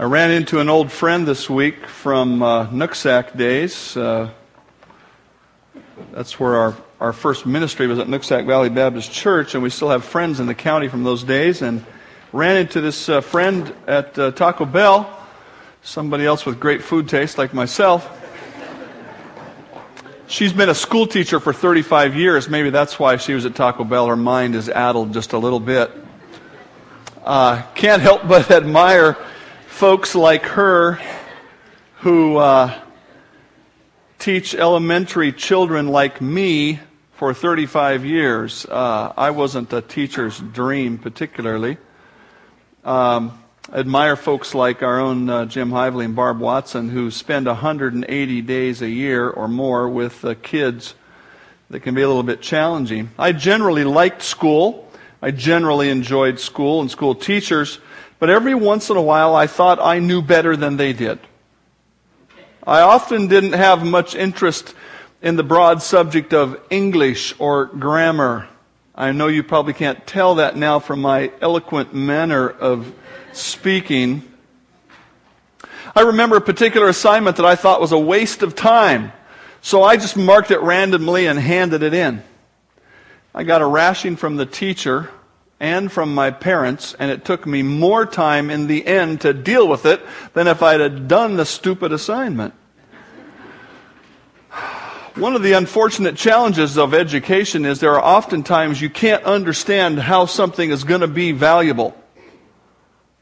I ran into an old friend this week from uh, Nooksack days. Uh, that's where our, our first ministry was at Nooksack Valley Baptist Church, and we still have friends in the county from those days. And ran into this uh, friend at uh, Taco Bell, somebody else with great food taste like myself. She's been a school teacher for 35 years. Maybe that's why she was at Taco Bell. Her mind is addled just a little bit. Uh, can't help but admire folks like her who uh, teach elementary children like me for 35 years. Uh, I wasn't a teacher's dream particularly. Um, admire folks like our own uh, Jim Hively and Barb Watson who spend 180 days a year or more with uh, kids that can be a little bit challenging. I generally liked school. I generally enjoyed school and school teachers, but every once in a while I thought I knew better than they did. I often didn't have much interest in the broad subject of English or grammar. I know you probably can't tell that now from my eloquent manner of speaking. I remember a particular assignment that I thought was a waste of time. So I just marked it randomly and handed it in. I got a rashing from the teacher and from my parents, and it took me more time in the end to deal with it than if I'd have done the stupid assignment. One of the unfortunate challenges of education is there are often times you can't understand how something is going to be valuable.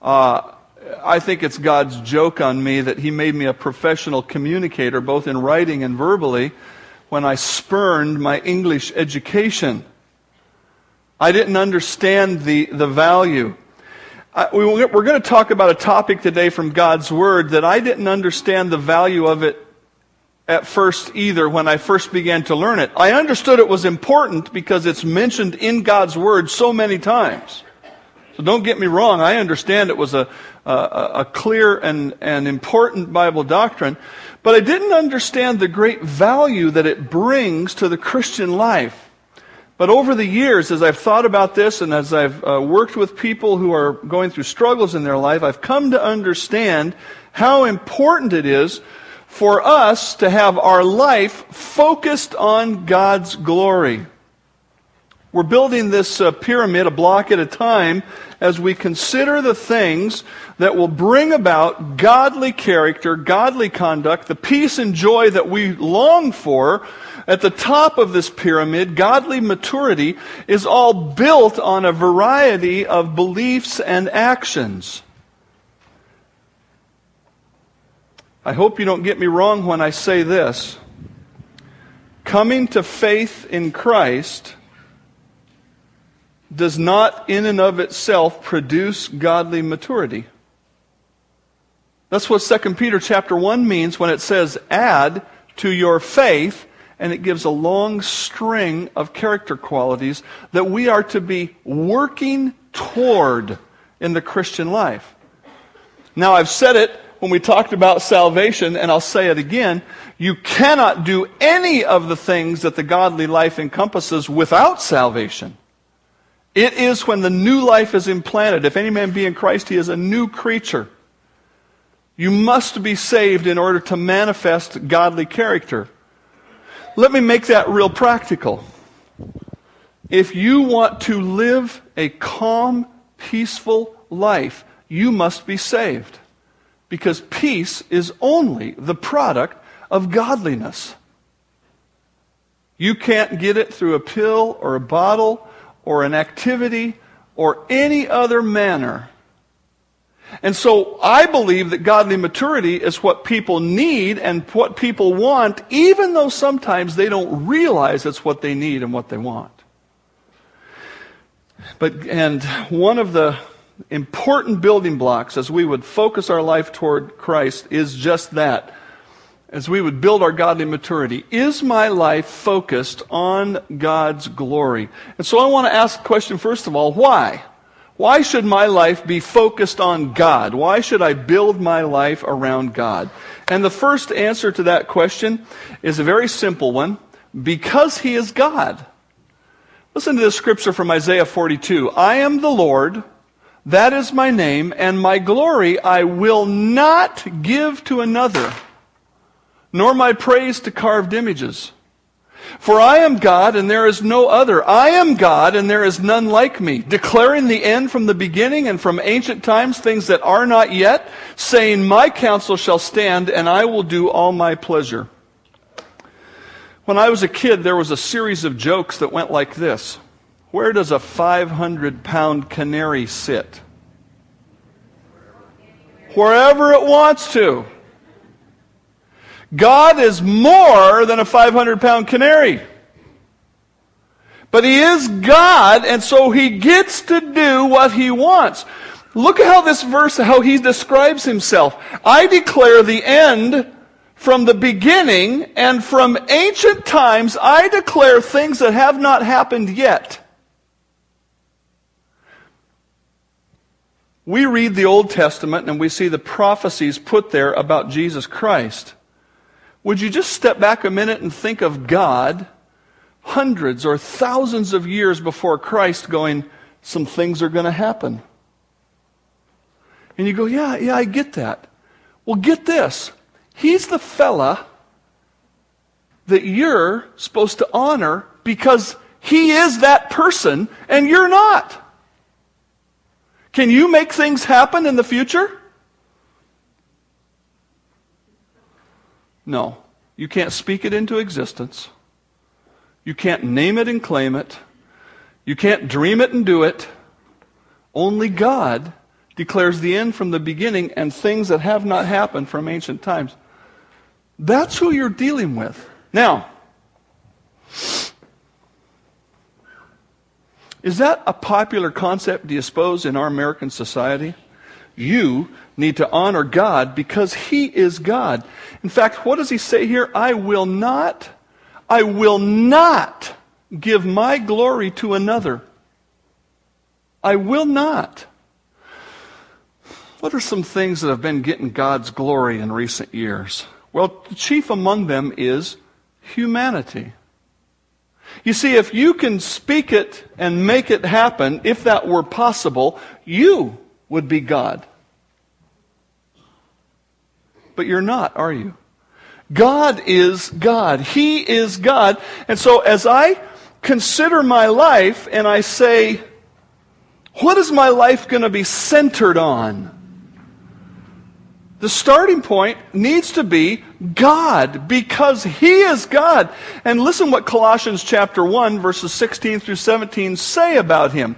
Uh, I think it's God's joke on me that He made me a professional communicator, both in writing and verbally, when I spurned my English education. I didn't understand the, the value. I, we, we're going to talk about a topic today from God's Word that I didn't understand the value of it at first either when I first began to learn it. I understood it was important because it's mentioned in God's Word so many times. So don't get me wrong, I understand it was a, a, a clear and, and important Bible doctrine, but I didn't understand the great value that it brings to the Christian life. But over the years, as I've thought about this and as I've uh, worked with people who are going through struggles in their life, I've come to understand how important it is for us to have our life focused on God's glory. We're building this uh, pyramid a block at a time as we consider the things that will bring about godly character, godly conduct, the peace and joy that we long for. At the top of this pyramid, godly maturity is all built on a variety of beliefs and actions. I hope you don't get me wrong when I say this. Coming to faith in Christ does not in and of itself produce godly maturity. That's what 2 Peter chapter 1 means when it says add to your faith and it gives a long string of character qualities that we are to be working toward in the Christian life. Now I've said it when we talked about salvation and I'll say it again. You cannot do any of the things that the godly life encompasses without salvation. It is when the new life is implanted. If any man be in Christ, he is a new creature. You must be saved in order to manifest godly character. Let me make that real practical. If you want to live a calm, peaceful life, you must be saved. Because peace is only the product of godliness. You can't get it through a pill or a bottle or an activity or any other manner. And so I believe that godly maturity is what people need and what people want, even though sometimes they don't realize it's what they need and what they want. But, and one of the important building blocks as we would focus our life toward Christ is just that as we would build our godly maturity. Is my life focused on God's glory? And so I want to ask the question, first of all, why? Why should my life be focused on God? Why should I build my life around God? And the first answer to that question is a very simple one because He is God. Listen to this scripture from Isaiah 42. I am the Lord, That is my name, and my glory I will not give to another, nor my praise to carved images. For I am God and there is no other. I am God and there is none like me, declaring the end from the beginning and from ancient times things that are not yet, saying, My counsel shall stand and I will do all my pleasure. When I was a kid, there was a series of jokes that went like this Where does a 500 pound canary sit? Wherever it wants to. God is more than a 500 pound canary. But He is God, and so He gets to do what He wants. Look at how this verse, how He describes Himself. I declare the end from the beginning, and from ancient times I declare things that have not happened yet. We read the Old Testament and we see the prophecies put there about Jesus Christ. Would you just step back a minute and think of God hundreds or thousands of years before Christ going, some things are going to happen? And you go, yeah, yeah, I get that. Well, get this. He's the fella that you're supposed to honor because he is that person and you're not. Can you make things happen in the future? No. You can't speak it into existence. You can't name it and claim it. You can't dream it and do it. Only God declares the end from the beginning and things that have not happened from ancient times. That's who you're dealing with. Now, is that a popular concept, do you suppose, in our American society? You need to honor God because He is God. In fact, what does He say here? I will not, I will not give my glory to another. I will not. What are some things that have been getting God's glory in recent years? Well, the chief among them is humanity. You see, if you can speak it and make it happen, if that were possible, you would be God. But you're not, are you? God is God. He is God. And so as I consider my life and I say, what is my life going to be centered on? The starting point needs to be God because He is God. And listen what Colossians chapter 1 verses 16 through 17 say about Him.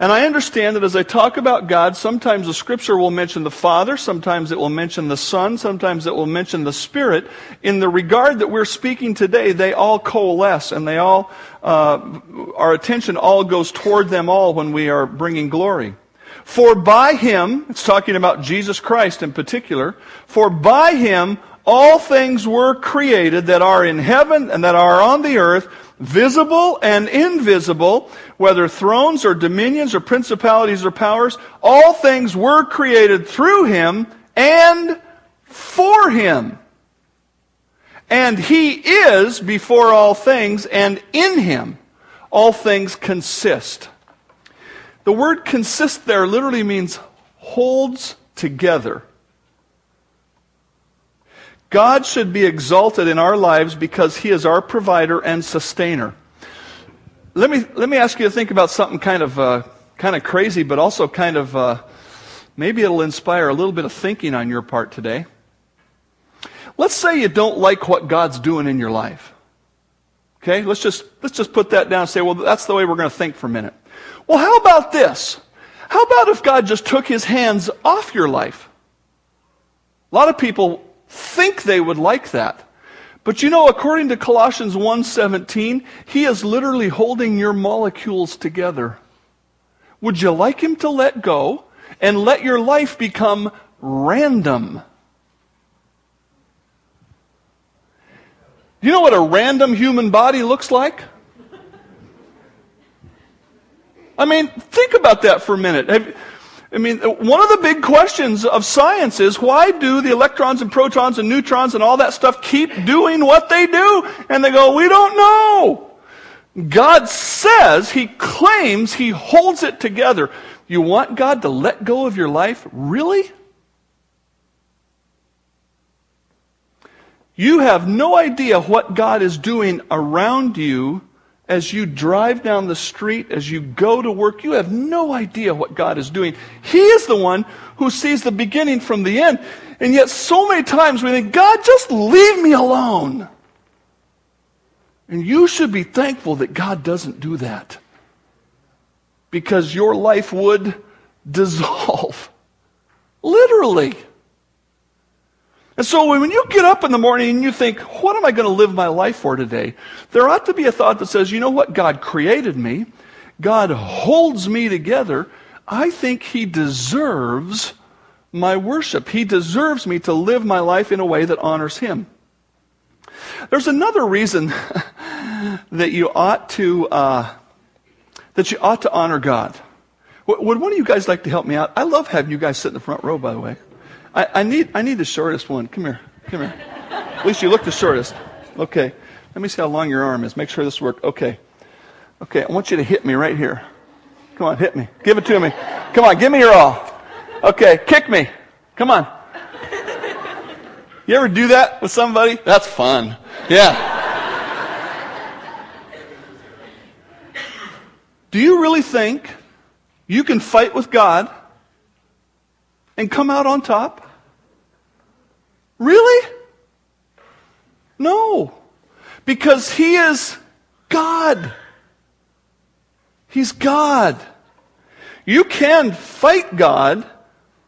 And I understand that as I talk about God, sometimes the scripture will mention the Father, sometimes it will mention the Son, sometimes it will mention the Spirit. In the regard that we're speaking today, they all coalesce and they all, uh, our attention all goes toward them all when we are bringing glory. For by Him, it's talking about Jesus Christ in particular, for by Him all things were created that are in heaven and that are on the earth, visible and invisible, whether thrones or dominions or principalities or powers, all things were created through him and for him. And he is before all things, and in him all things consist. The word consist there literally means holds together. God should be exalted in our lives because He is our provider and sustainer. Let me, let me ask you to think about something kind of, uh, kind of crazy, but also kind of, uh, maybe it'll inspire a little bit of thinking on your part today. Let's say you don't like what God's doing in your life. Okay, let's just, let's just put that down and say, well, that's the way we're going to think for a minute. Well, how about this? How about if God just took his hands off your life? A lot of people think they would like that. But you know, according to Colossians 1:17, he is literally holding your molecules together. Would you like him to let go and let your life become random? You know what a random human body looks like? I mean, think about that for a minute. Have, I mean, one of the big questions of science is why do the electrons and protons and neutrons and all that stuff keep doing what they do? And they go, we don't know. God says, He claims He holds it together. You want God to let go of your life? Really? You have no idea what God is doing around you as you drive down the street, as you go to work. You have no idea what God is doing. He is the one who sees the beginning from the end. And yet, so many times we think, God, just leave me alone. And you should be thankful that God doesn't do that. Because your life would dissolve. Literally. And so when you get up in the morning and you think, what am I going to live my life for today? There ought to be a thought that says, you know what? God created me. God holds me together. I think He deserves my worship. He deserves me to live my life in a way that honors Him. There's another reason that you ought to uh, that you ought to honor God. Would one of you guys like to help me out? I love having you guys sit in the front row, by the way. I, I, need, I need the shortest one. Come here. Come here. At least you look the shortest. Okay. Let me see how long your arm is. Make sure this works. Okay. Okay. I want you to hit me right here. Come on, hit me. Give it to me. Come on, give me your all. Okay. Kick me. Come on. You ever do that with somebody? That's fun. Yeah. Do you really think you can fight with God and come out on top? Really? No. Because He is God. He's God. You can fight God,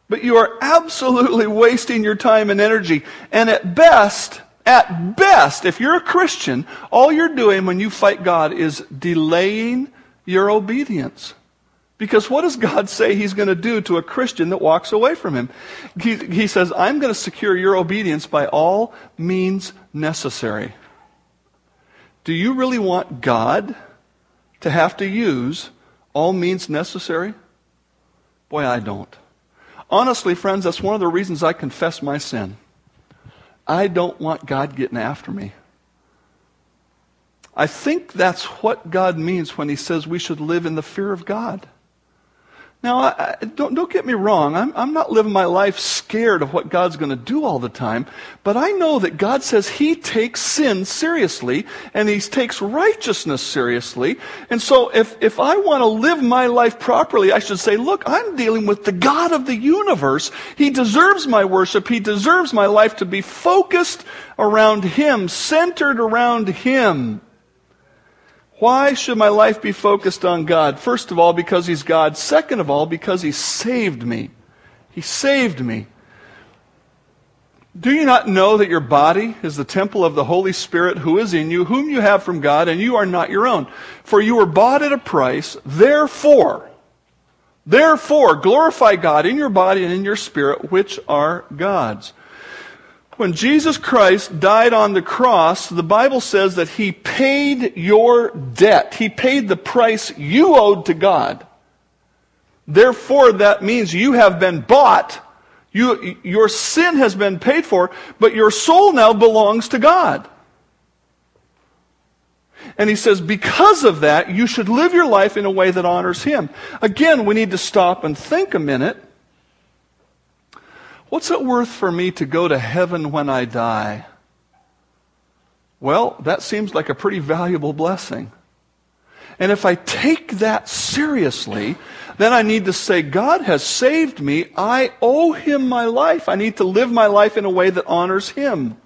but you are absolutely wasting your time and energy. And at best, at best, if you're a Christian, all you're doing when you fight God is delaying your obedience. Because what does God say He's going to do to a Christian that walks away from Him? He, he says, I'm going to secure your obedience by all means necessary. Do you really want God to have to use all means necessary? Boy, I don't. Honestly, friends, that's one of the reasons I confess my sin. I don't want God getting after me. I think that's what God means when He says we should live in the fear of God. Now, I, don't, don't get me wrong. I'm, I'm not living my life scared of what God's going to do all the time. But I know that God says He takes sin seriously and He takes righteousness seriously. And so if, if I want to live my life properly, I should say, look, I'm dealing with the God of the universe. He deserves my worship. He deserves my life to be focused around Him, centered around Him. Why should my life be focused on God? First of all, because He's God. Second of all, because He saved me. He saved me. Do you not know that your body is the temple of the Holy Spirit who is in you, whom you have from God, and you are not your own? For you were bought at a price. Therefore, therefore, glorify God in your body and in your spirit, which are God's when Jesus Christ died on the cross, the Bible says that he paid your debt. He paid the price you owed to God. Therefore, that means you have been bought. You, your sin has been paid for, but your soul now belongs to God. And he says, because of that, you should live your life in a way that honors him. Again, we need to stop and think a minute What's it worth for me to go to heaven when I die? Well, that seems like a pretty valuable blessing. And if I take that seriously, then I need to say, God has saved me. I owe him my life. I need to live my life in a way that honors him.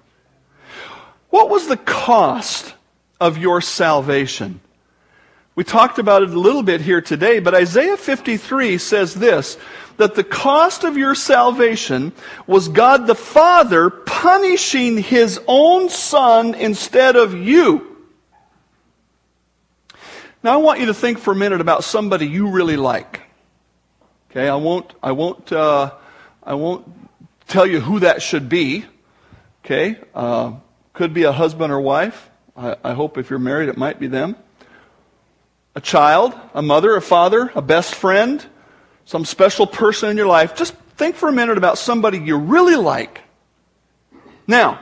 What was the cost of your salvation? We talked about it a little bit here today, but Isaiah 53 says this that the cost of your salvation was God the Father punishing his own son instead of you. Now I want you to think for a minute about somebody you really like. Okay, I won't, I won't, uh, I won't tell you who that should be. Okay, uh, could be a husband or wife. I, I hope if you're married, it might be them a child, a mother, a father, a best friend, some special person in your life, just think for a minute about somebody you really like. Now,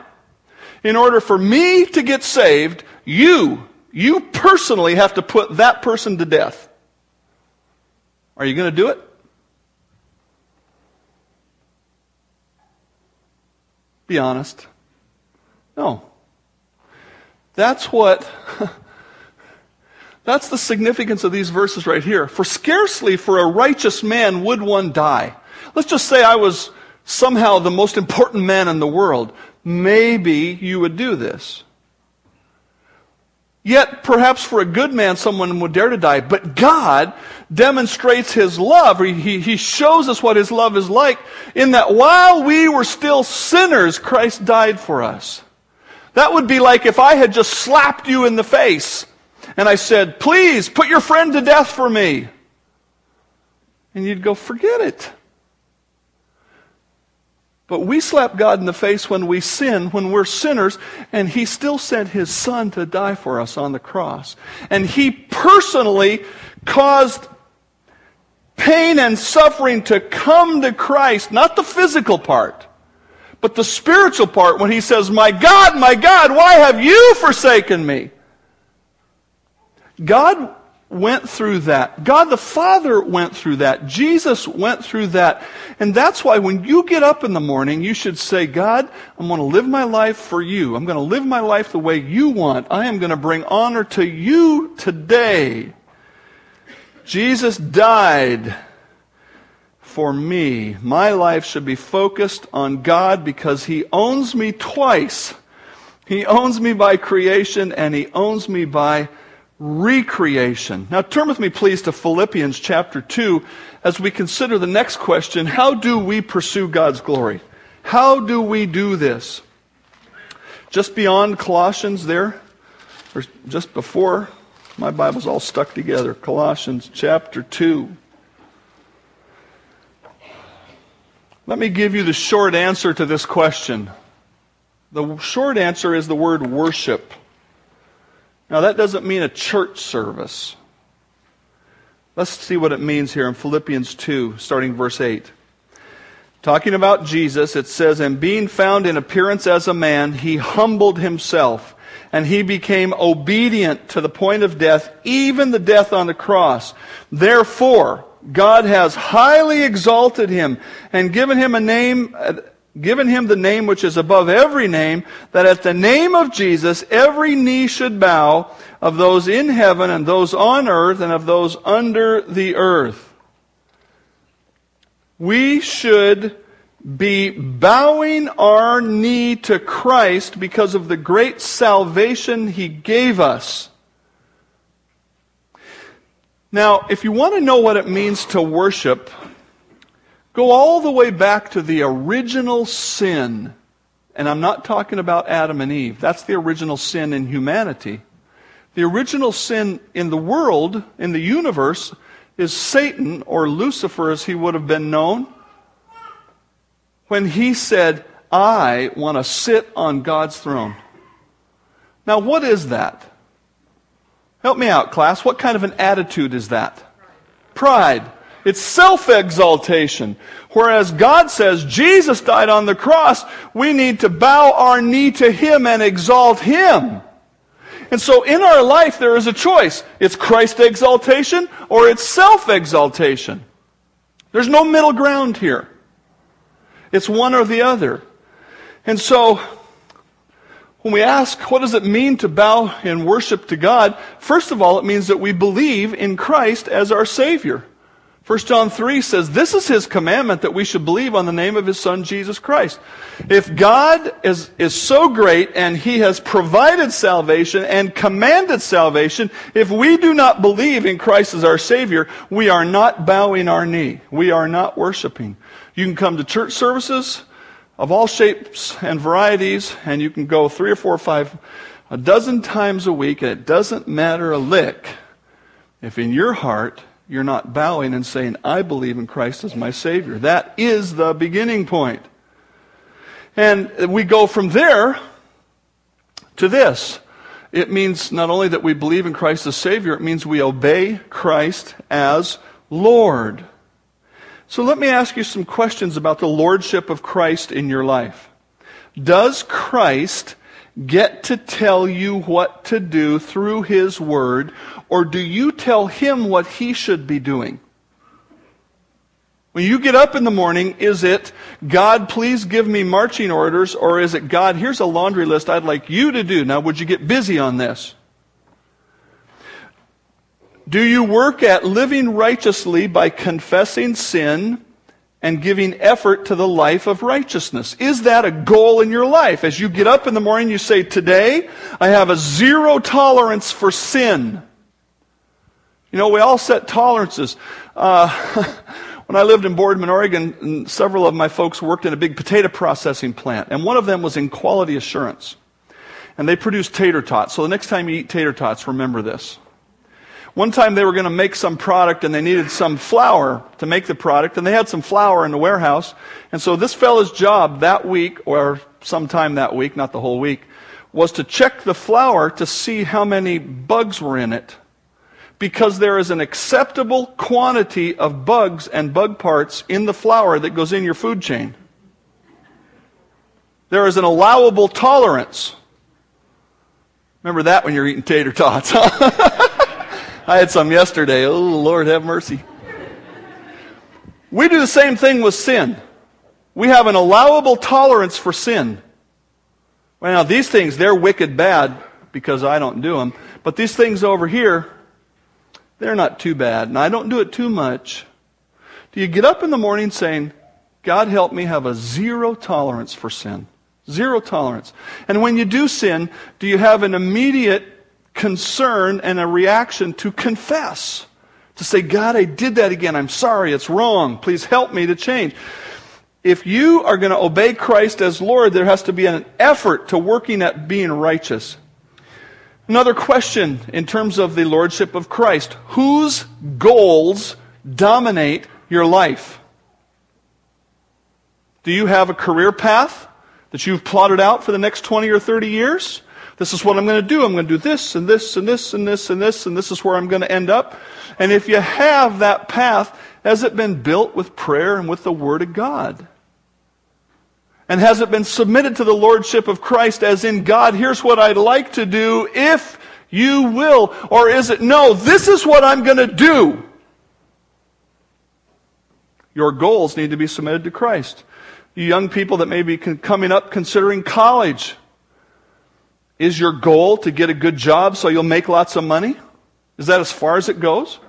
in order for me to get saved, you, you personally have to put that person to death. Are you going to do it? Be honest. No. That's what that's the significance of these verses right here. For scarcely for a righteous man would one die. Let's just say I was somehow the most important man in the world. Maybe you would do this. Yet, perhaps for a good man, someone would dare to die. But God demonstrates His love. He, he shows us what His love is like in that while we were still sinners, Christ died for us. That would be like if I had just slapped you in the face and I said, please put your friend to death for me. And you'd go, forget it. But we slap God in the face when we sin, when we're sinners, and He still sent His Son to die for us on the cross. And He personally caused pain and suffering to come to Christ, not the physical part, but the spiritual part when He says, My God, my God, why have you forsaken me? God went through that. God the Father went through that. Jesus went through that. And that's why when you get up in the morning, you should say, God, I'm going to live my life for you. I'm going to live my life the way you want. I am going to bring honor to you today. Jesus died for me. My life should be focused on God because He owns me twice. He owns me by creation and He owns me by recreation. Now turn with me, please, to Philippians chapter 2 as we consider the next question how do we pursue God's glory? How do we do this? Just beyond Colossians, there, or just before, my Bible's all stuck together. Colossians chapter 2. Let me give you the short answer to this question. The short answer is the word worship. Now, that doesn't mean a church service. Let's see what it means here in Philippians 2, starting verse 8. Talking about Jesus, it says, And being found in appearance as a man, he humbled himself, and he became obedient to the point of death, even the death on the cross. Therefore, God has highly exalted him and given him a name given him the name which is above every name, that at the name of Jesus every knee should bow of those in heaven and those on earth and of those under the earth. We should be bowing our knee to Christ because of the great salvation he gave us. Now, if you want to know what it means to worship, Go all the way back to the original sin. And I'm not talking about Adam and Eve. That's the original sin in humanity. The original sin in the world, in the universe, is Satan, or Lucifer as he would have been known, when he said, I want to sit on God's throne. Now, what is that? Help me out, class. What kind of an attitude is that? Pride. It's self exaltation. Whereas God says Jesus died on the cross, we need to bow our knee to Him and exalt Him. And so in our life, there is a choice. It's Christ exaltation or it's self exaltation. There's no middle ground here. It's one or the other. And so, when we ask, what does it mean to bow in worship to God? First of all, it means that we believe in Christ as our Savior. 1 John 3 says, This is his commandment that we should believe on the name of his Son, Jesus Christ. If God is, is so great and he has provided salvation and commanded salvation, if we do not believe in Christ as our Savior, we are not bowing our knee. We are not worshiping. You can come to church services of all shapes and varieties, and you can go three or four or five, a dozen times a week, and it doesn't matter a lick if in your heart you're not bowing and saying, I believe in Christ as my Savior. That is the beginning point. And we go from there to this. It means not only that we believe in Christ as Savior, it means we obey Christ as Lord. So let me ask you some questions about the Lordship of Christ in your life. Does Christ get to tell you what to do through His Word, or do you tell Him what He should be doing? When you get up in the morning, is it, God, please give me marching orders, or is it, God, here's a laundry list I'd like you to do. Now, would you get busy on this? Do you work at living righteously by confessing sin and giving effort to the life of righteousness? Is that a goal in your life? As you get up in the morning, you say, Today, I have a zero tolerance for sin. You know, we all set tolerances. Uh, when I lived in Boardman, Oregon, several of my folks worked in a big potato processing plant, and one of them was in quality assurance. And they produced tater tots. So the next time you eat tater tots, remember this. One time they were going to make some product and they needed some flour to make the product, and they had some flour in the warehouse. And so this fellow's job that week, or sometime that week, not the whole week, was to check the flour to see how many bugs were in it. Because there is an acceptable quantity of bugs and bug parts in the flour that goes in your food chain. There is an allowable tolerance. Remember that when you're eating tater tots, huh? I had some yesterday. Oh, Lord, have mercy. We do the same thing with sin. We have an allowable tolerance for sin. Well, now, these things, they're wicked bad because I don't do them. But these things over here, they're not too bad. And I don't do it too much. Do you get up in the morning saying, God help me have a zero tolerance for sin? Zero tolerance. And when you do sin, do you have an immediate concern and a reaction to confess. To say, God, I did that again. I'm sorry. It's wrong. Please help me to change. If you are going to obey Christ as Lord, there has to be an effort to working at being righteous. Another question in terms of the Lordship of Christ. Whose goals dominate your life? Do you have a career path that you've plotted out for the next 20 or 30 years? This is what I'm going to do. I'm going to do this and this and this and this and this, and this is where I'm going to end up. And if you have that path, has it been built with prayer and with the Word of God? And has it been submitted to the Lordship of Christ as in God, here's what I'd like to do if you will? Or is it, no, this is what I'm going to do? Your goals need to be submitted to Christ. You young people that may be coming up considering college, is your goal to get a good job so you'll make lots of money? Is that as far as it goes?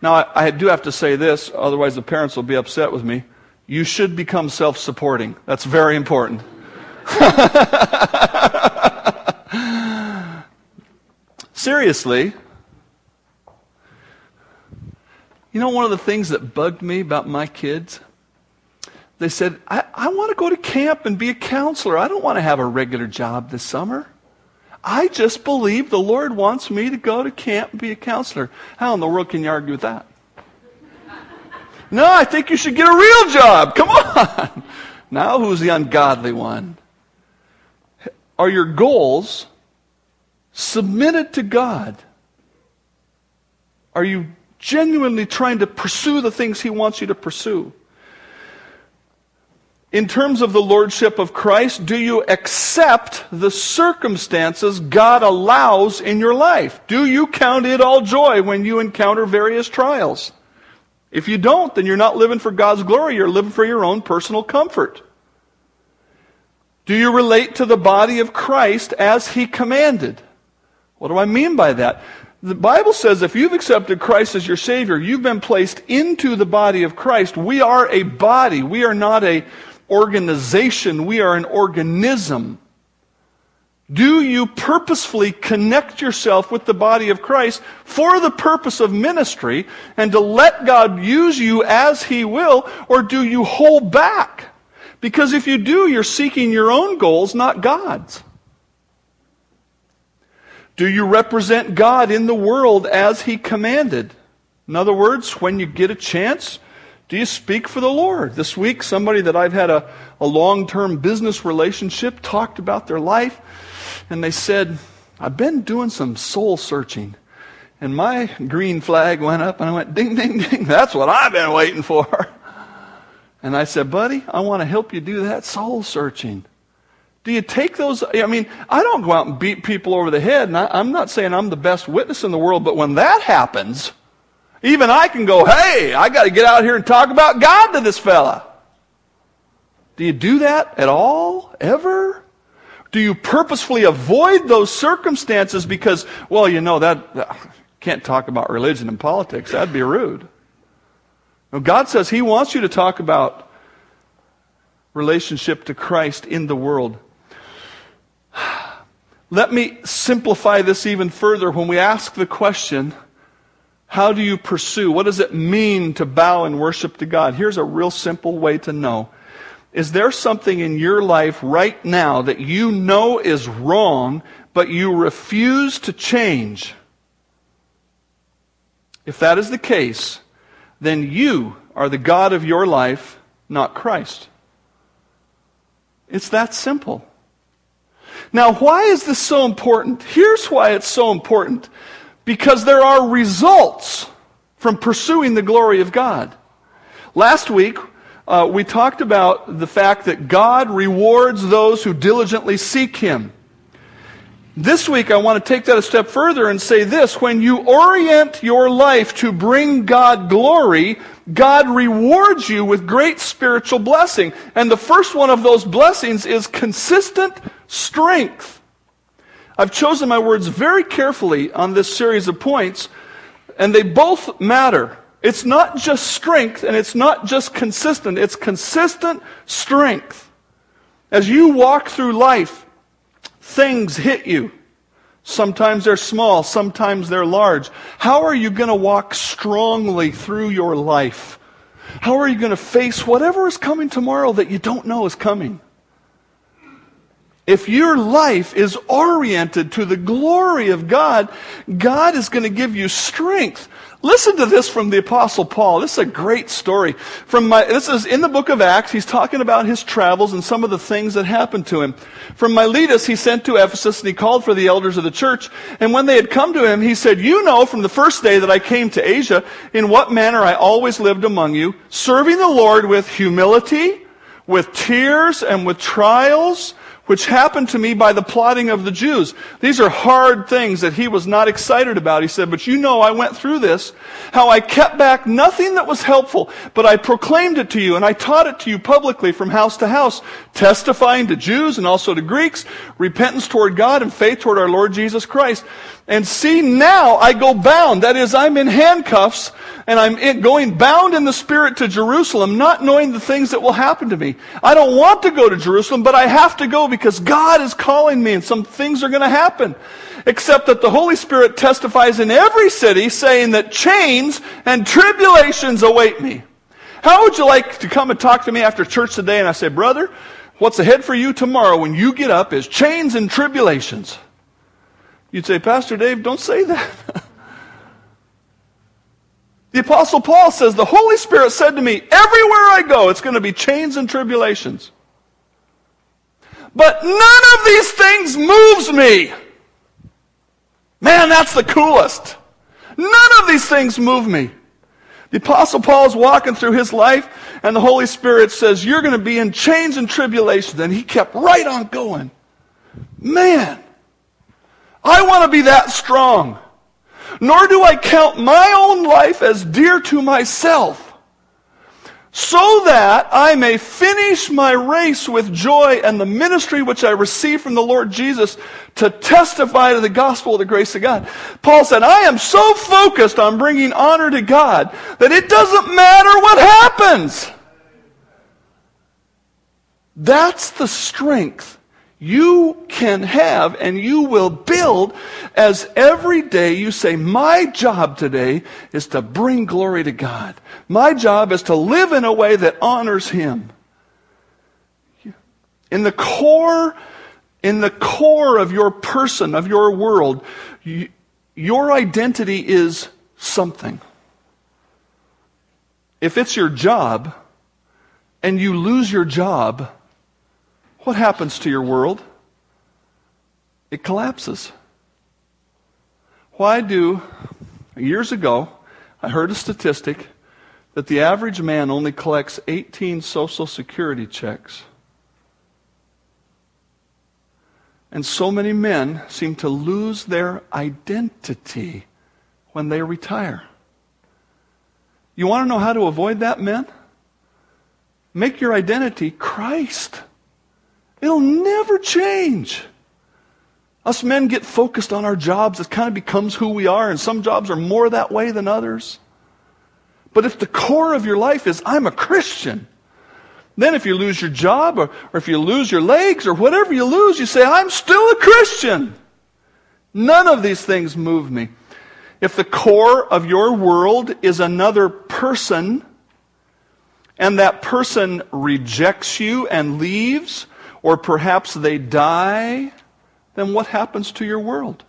Now, I, I do have to say this, otherwise the parents will be upset with me. You should become self supporting. That's very important. Seriously, you know one of the things that bugged me about my kids? They said, I, I want to go to camp and be a counselor. I don't want to have a regular job this summer. I just believe the Lord wants me to go to camp and be a counselor. How in the world can you argue with that? No, I think you should get a real job. Come on. Now, who's the ungodly one? Are your goals submitted to God? Are you genuinely trying to pursue the things He wants you to pursue? In terms of the lordship of Christ, do you accept the circumstances God allows in your life? Do you count it all joy when you encounter various trials? If you don't, then you're not living for God's glory, you're living for your own personal comfort. Do you relate to the body of Christ as He commanded? What do I mean by that? The Bible says if you've accepted Christ as your Savior, you've been placed into the body of Christ. We are a body. We are not a organization, we are an organism. Do you purposefully connect yourself with the body of Christ for the purpose of ministry and to let God use you as He will, or do you hold back? Because if you do, you're seeking your own goals, not God's. Do you represent God in the world as He commanded? In other words, when you get a chance, do you speak for the Lord? This week, somebody that I've had a, a long term business relationship talked about their life, and they said, I've been doing some soul searching. And my green flag went up, and I went, ding, ding, ding. That's what I've been waiting for. And I said, buddy, I want to help you do that soul searching. Do you take those? I mean, I don't go out and beat people over the head, and I, I'm not saying I'm the best witness in the world, but when that happens, Even I can go, hey, I got to get out here and talk about God to this fella. Do you do that at all? Ever? Do you purposefully avoid those circumstances because, well, you know, that can't talk about religion and politics. That'd be rude. No, God says He wants you to talk about relationship to Christ in the world. Let me simplify this even further when we ask the question, how do you pursue? What does it mean to bow and worship to God? Here's a real simple way to know. Is there something in your life right now that you know is wrong, but you refuse to change? If that is the case, then you are the God of your life, not Christ. It's that simple. Now, why is this so important? Here's why it's so important. Because there are results from pursuing the glory of God. Last week, uh, we talked about the fact that God rewards those who diligently seek Him. This week, I want to take that a step further and say this. When you orient your life to bring God glory, God rewards you with great spiritual blessing. And the first one of those blessings is consistent strength. I've chosen my words very carefully on this series of points, and they both matter. It's not just strength and it's not just consistent, it's consistent strength. As you walk through life, things hit you. Sometimes they're small, sometimes they're large. How are you going to walk strongly through your life? How are you going to face whatever is coming tomorrow that you don't know is coming? If your life is oriented to the glory of God, God is going to give you strength Listen to this from the apostle Paul. This is a great story. From my, this is in the book of Acts. He's talking about his travels and some of the things that happened to him. From Miletus, he sent to Ephesus and he called for the elders of the church. And when they had come to him, he said, You know from the first day that I came to Asia, in what manner I always lived among you, serving the Lord with humility, with tears, and with trials which happened to me by the plotting of the Jews. These are hard things that he was not excited about. He said, but you know I went through this, how I kept back nothing that was helpful, but I proclaimed it to you and I taught it to you publicly from house to house, testifying to Jews and also to Greeks, repentance toward God and faith toward our Lord Jesus Christ. And see now I go bound. That is, I'm in handcuffs and I'm going bound in the Spirit to Jerusalem, not knowing the things that will happen to me. I don't want to go to Jerusalem, but I have to go because God is calling me and some things are going to happen. Except that the Holy Spirit testifies in every city saying that chains and tribulations await me. How would you like to come and talk to me after church today and I say, brother, what's ahead for you tomorrow when you get up is chains and tribulations? You'd say, Pastor Dave, don't say that. The Apostle Paul says, The Holy Spirit said to me, Everywhere I go, it's going to be chains and tribulations. But none of these things moves me. Man, that's the coolest. None of these things move me. The Apostle Paul is walking through his life, and the Holy Spirit says, You're going to be in chains and tribulations. And he kept right on going. Man, I want to be that strong nor do I count my own life as dear to myself, so that I may finish my race with joy and the ministry which I received from the Lord Jesus to testify to the gospel of the grace of God. Paul said, I am so focused on bringing honor to God that it doesn't matter what happens. That's the strength you can have and you will build as every day you say, My job today is to bring glory to God. My job is to live in a way that honors Him. In the core, in the core of your person, of your world, you, your identity is something. If it's your job and you lose your job, what happens to your world? It collapses. Why do, years ago, I heard a statistic that the average man only collects 18 Social Security checks. And so many men seem to lose their identity when they retire. You want to know how to avoid that, men? Make your identity Christ. It'll never change. Us men get focused on our jobs. It kind of becomes who we are, and some jobs are more that way than others. But if the core of your life is, I'm a Christian, then if you lose your job or, or if you lose your legs or whatever you lose, you say, I'm still a Christian. None of these things move me. If the core of your world is another person, and that person rejects you and leaves, or perhaps they die, then what happens to your world?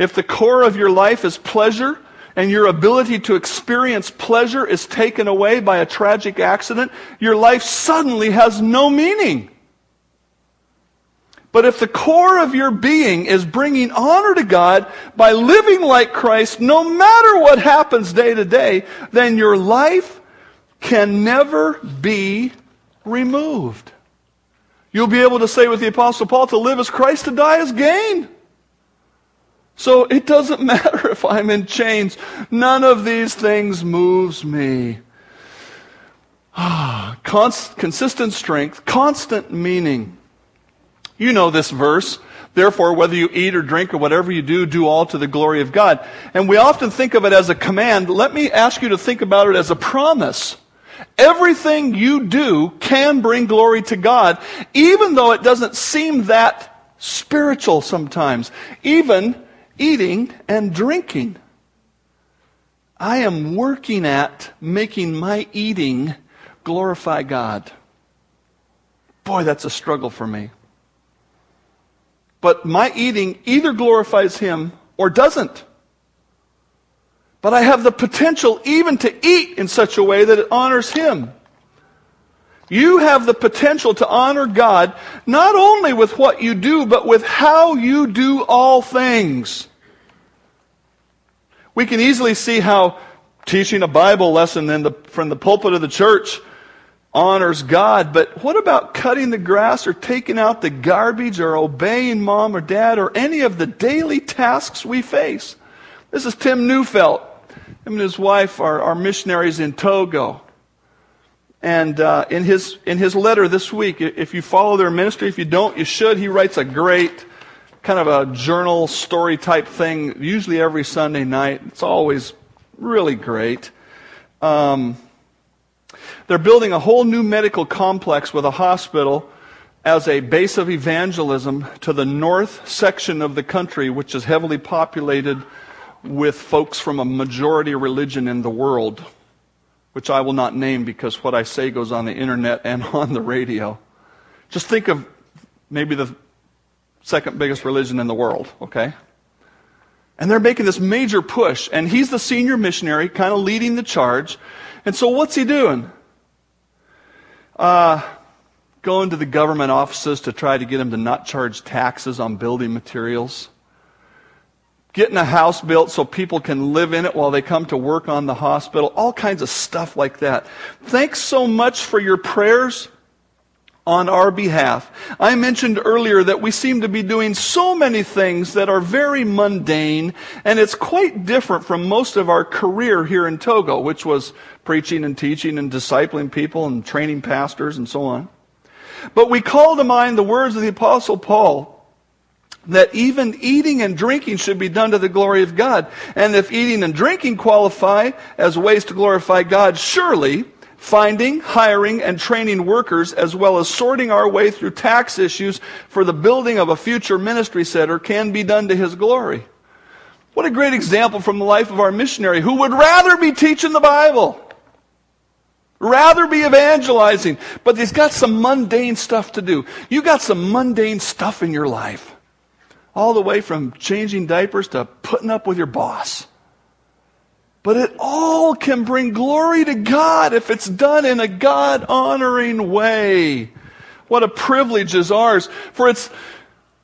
If the core of your life is pleasure, and your ability to experience pleasure is taken away by a tragic accident, your life suddenly has no meaning. But if the core of your being is bringing honor to God by living like Christ, no matter what happens day to day, then your life can never be removed. You'll be able to say with the Apostle Paul, to live as Christ, to die as gain. So it doesn't matter if I'm in chains. None of these things moves me. Ah, consistent strength, constant meaning. You know this verse. Therefore, whether you eat or drink or whatever you do, do all to the glory of God. And we often think of it as a command. Let me ask you to think about it as a promise. Everything you do can bring glory to God, even though it doesn't seem that spiritual sometimes. Even eating and drinking. I am working at making my eating glorify God. Boy, that's a struggle for me. But my eating either glorifies Him or doesn't. But I have the potential even to eat in such a way that it honors Him. You have the potential to honor God not only with what you do, but with how you do all things. We can easily see how teaching a Bible lesson the, from the pulpit of the church honors God, but what about cutting the grass or taking out the garbage or obeying mom or dad or any of the daily tasks we face? This is Tim Neufeld. Him and his wife are, are missionaries in Togo. And uh, in, his, in his letter this week, if you follow their ministry, if you don't, you should. He writes a great kind of a journal story type thing, usually every Sunday night. It's always really great. Um, they're building a whole new medical complex with a hospital as a base of evangelism to the north section of the country, which is heavily populated with folks from a majority religion in the world which I will not name because what I say goes on the internet and on the radio. Just think of maybe the second biggest religion in the world, okay? And they're making this major push, and he's the senior missionary, kind of leading the charge. And so what's he doing? Uh, going to the government offices to try to get them to not charge taxes on building materials getting a house built so people can live in it while they come to work on the hospital, all kinds of stuff like that. Thanks so much for your prayers on our behalf. I mentioned earlier that we seem to be doing so many things that are very mundane, and it's quite different from most of our career here in Togo, which was preaching and teaching and discipling people and training pastors and so on. But we call to mind the words of the apostle Paul that even eating and drinking should be done to the glory of God. And if eating and drinking qualify as ways to glorify God, surely finding, hiring, and training workers, as well as sorting our way through tax issues for the building of a future ministry center, can be done to His glory. What a great example from the life of our missionary who would rather be teaching the Bible, rather be evangelizing, but he's got some mundane stuff to do. You got some mundane stuff in your life all the way from changing diapers to putting up with your boss. But it all can bring glory to God if it's done in a God honoring way. What a privilege is ours. For it's,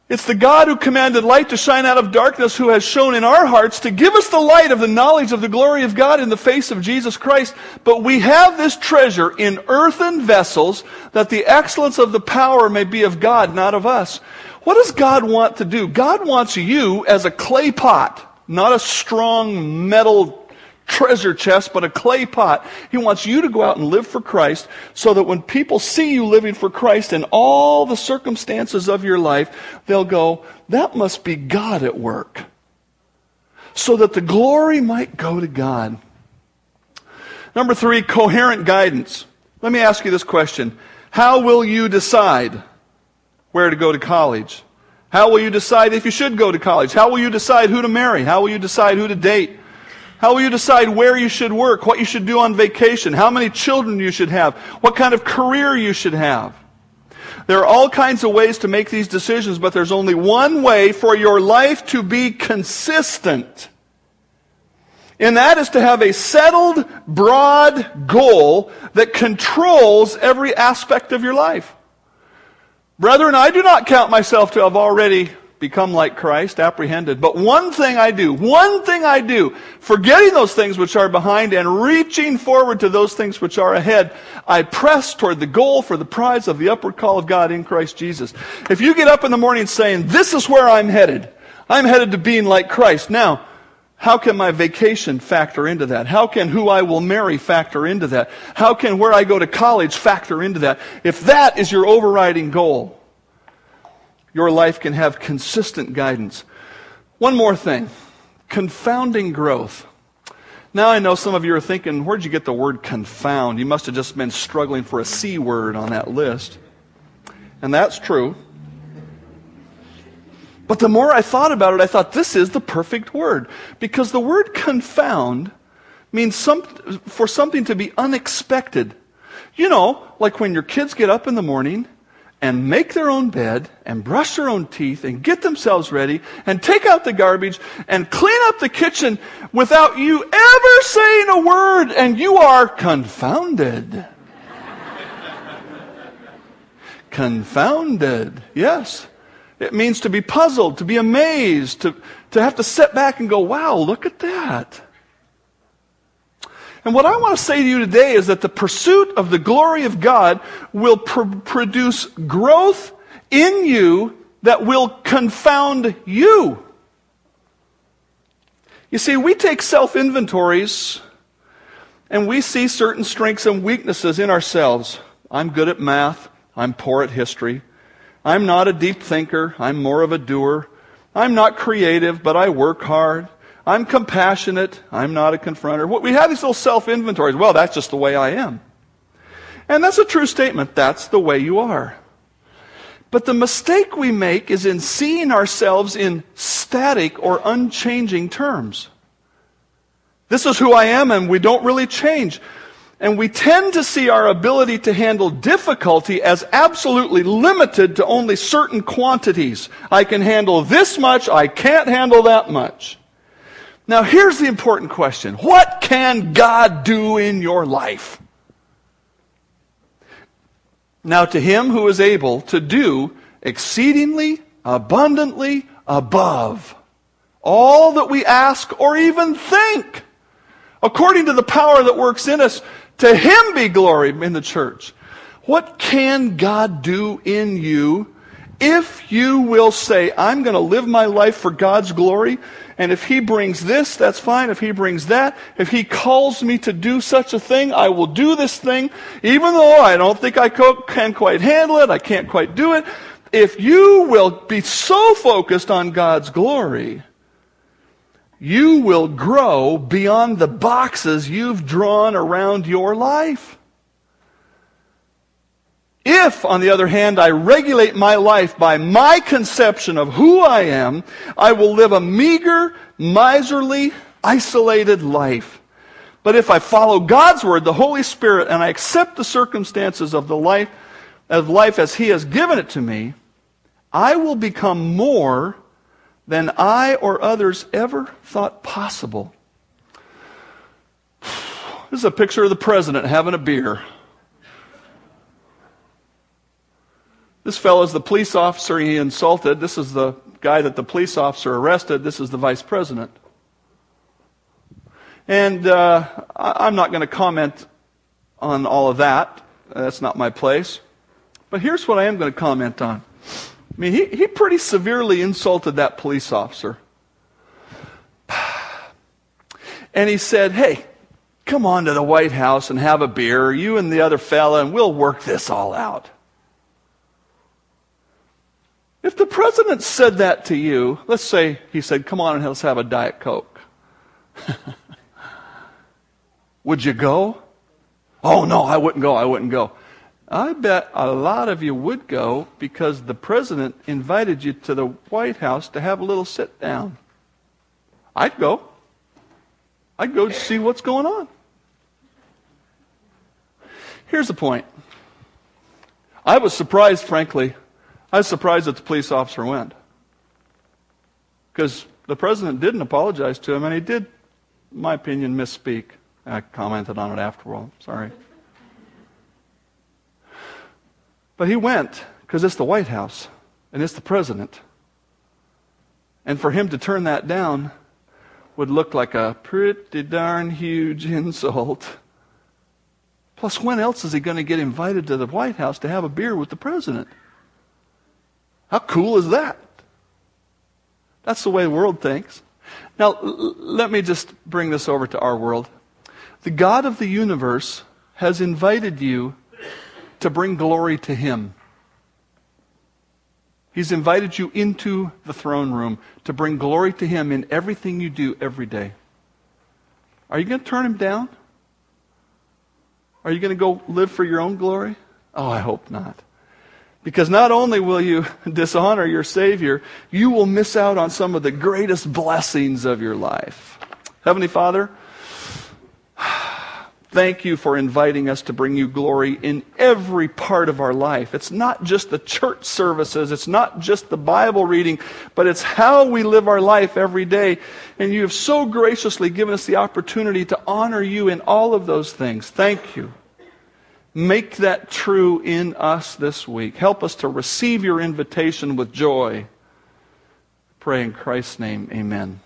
it's the God who commanded light to shine out of darkness who has shone in our hearts to give us the light of the knowledge of the glory of God in the face of Jesus Christ. But we have this treasure in earthen vessels that the excellence of the power may be of God, not of us. What does God want to do? God wants you as a clay pot. not a strong metal treasure chest, but a clay pot. He wants you to go out and live for Christ so that when people see you living for Christ in all the circumstances of your life, they'll go, that must be God at work. So that the glory might go to God. Number three, coherent guidance. Let me ask you this question. How will you decide where to go to college? How will you decide if you should go to college? How will you decide who to marry? How will you decide who to date? How will you decide where you should work, what you should do on vacation, how many children you should have, what kind of career you should have? There are all kinds of ways to make these decisions, but there's only one way for your life to be consistent. And that is to have a settled, broad goal that controls every aspect of your life. Brethren, I do not count myself to have already become like Christ, apprehended. But one thing I do, one thing I do, forgetting those things which are behind and reaching forward to those things which are ahead, I press toward the goal for the prize of the upward call of God in Christ Jesus. If you get up in the morning saying, this is where I'm headed, I'm headed to being like Christ. Now, how can my vacation factor into that? How can who I will marry factor into that? How can where I go to college factor into that? If that is your overriding goal, your life can have consistent guidance. One more thing confounding growth. Now I know some of you are thinking, where'd you get the word confound? You must have just been struggling for a C word on that list. And that's true. But the more I thought about it, I thought this is the perfect word. Because the word confound means some, for something to be unexpected. You know, like when your kids get up in the morning and make their own bed and brush their own teeth and get themselves ready and take out the garbage and clean up the kitchen without you ever saying a word and you are confounded. confounded. Yes. It means to be puzzled, to be amazed, to, to have to sit back and go, wow, look at that. And what I want to say to you today is that the pursuit of the glory of God will pr- produce growth in you that will confound you. You see, we take self inventories and we see certain strengths and weaknesses in ourselves. I'm good at math. I'm poor at history. I'm not a deep thinker. I'm more of a doer. I'm not creative, but I work hard. I'm compassionate. I'm not a confronter. We have these little self inventories. Well, that's just the way I am. And that's a true statement. That's the way you are. But the mistake we make is in seeing ourselves in static or unchanging terms. This is who I am, and we don't really change. And we tend to see our ability to handle difficulty as absolutely limited to only certain quantities. I can handle this much, I can't handle that much. Now, here's the important question What can God do in your life? Now, to him who is able to do exceedingly, abundantly, above all that we ask or even think, according to the power that works in us, to him be glory in the church. What can God do in you if you will say, I'm going to live my life for God's glory, and if He brings this, that's fine. If He brings that, if He calls me to do such a thing, I will do this thing, even though I don't think I can quite handle it, I can't quite do it. If you will be so focused on God's glory, you will grow beyond the boxes you've drawn around your life. If, on the other hand, I regulate my life by my conception of who I am, I will live a meager, miserly, isolated life. But if I follow God's word, the Holy Spirit, and I accept the circumstances of the life, of life as He has given it to me, I will become more than I or others ever thought possible. This is a picture of the president having a beer. This fellow is the police officer he insulted. This is the guy that the police officer arrested. This is the vice president. And uh, I'm not going to comment on all of that. That's not my place. But here's what I am going to comment on. I mean, he, he pretty severely insulted that police officer. and he said, Hey, come on to the White House and have a beer, you and the other fella, and we'll work this all out. If the president said that to you, let's say he said, Come on and let's have a Diet Coke. Would you go? Oh, no, I wouldn't go. I wouldn't go. I bet a lot of you would go because the president invited you to the White House to have a little sit down. I'd go. I'd go to see what's going on. Here's the point. I was surprised, frankly. I was surprised that the police officer went. Because the president didn't apologize to him, and he did, in my opinion, misspeak. I commented on it afterward. Sorry. But he went because it's the White House and it's the president. And for him to turn that down would look like a pretty darn huge insult. Plus, when else is he going to get invited to the White House to have a beer with the president? How cool is that? That's the way the world thinks. Now, l- let me just bring this over to our world. The God of the universe has invited you to bring glory to Him. He's invited you into the throne room to bring glory to Him in everything you do every day. Are you going to turn Him down? Are you going to go live for your own glory? Oh, I hope not. Because not only will you dishonor your Savior, you will miss out on some of the greatest blessings of your life. Heavenly Father, Thank you for inviting us to bring you glory in every part of our life. It's not just the church services, it's not just the Bible reading, but it's how we live our life every day. And you have so graciously given us the opportunity to honor you in all of those things. Thank you. Make that true in us this week. Help us to receive your invitation with joy. Pray in Christ's name, amen.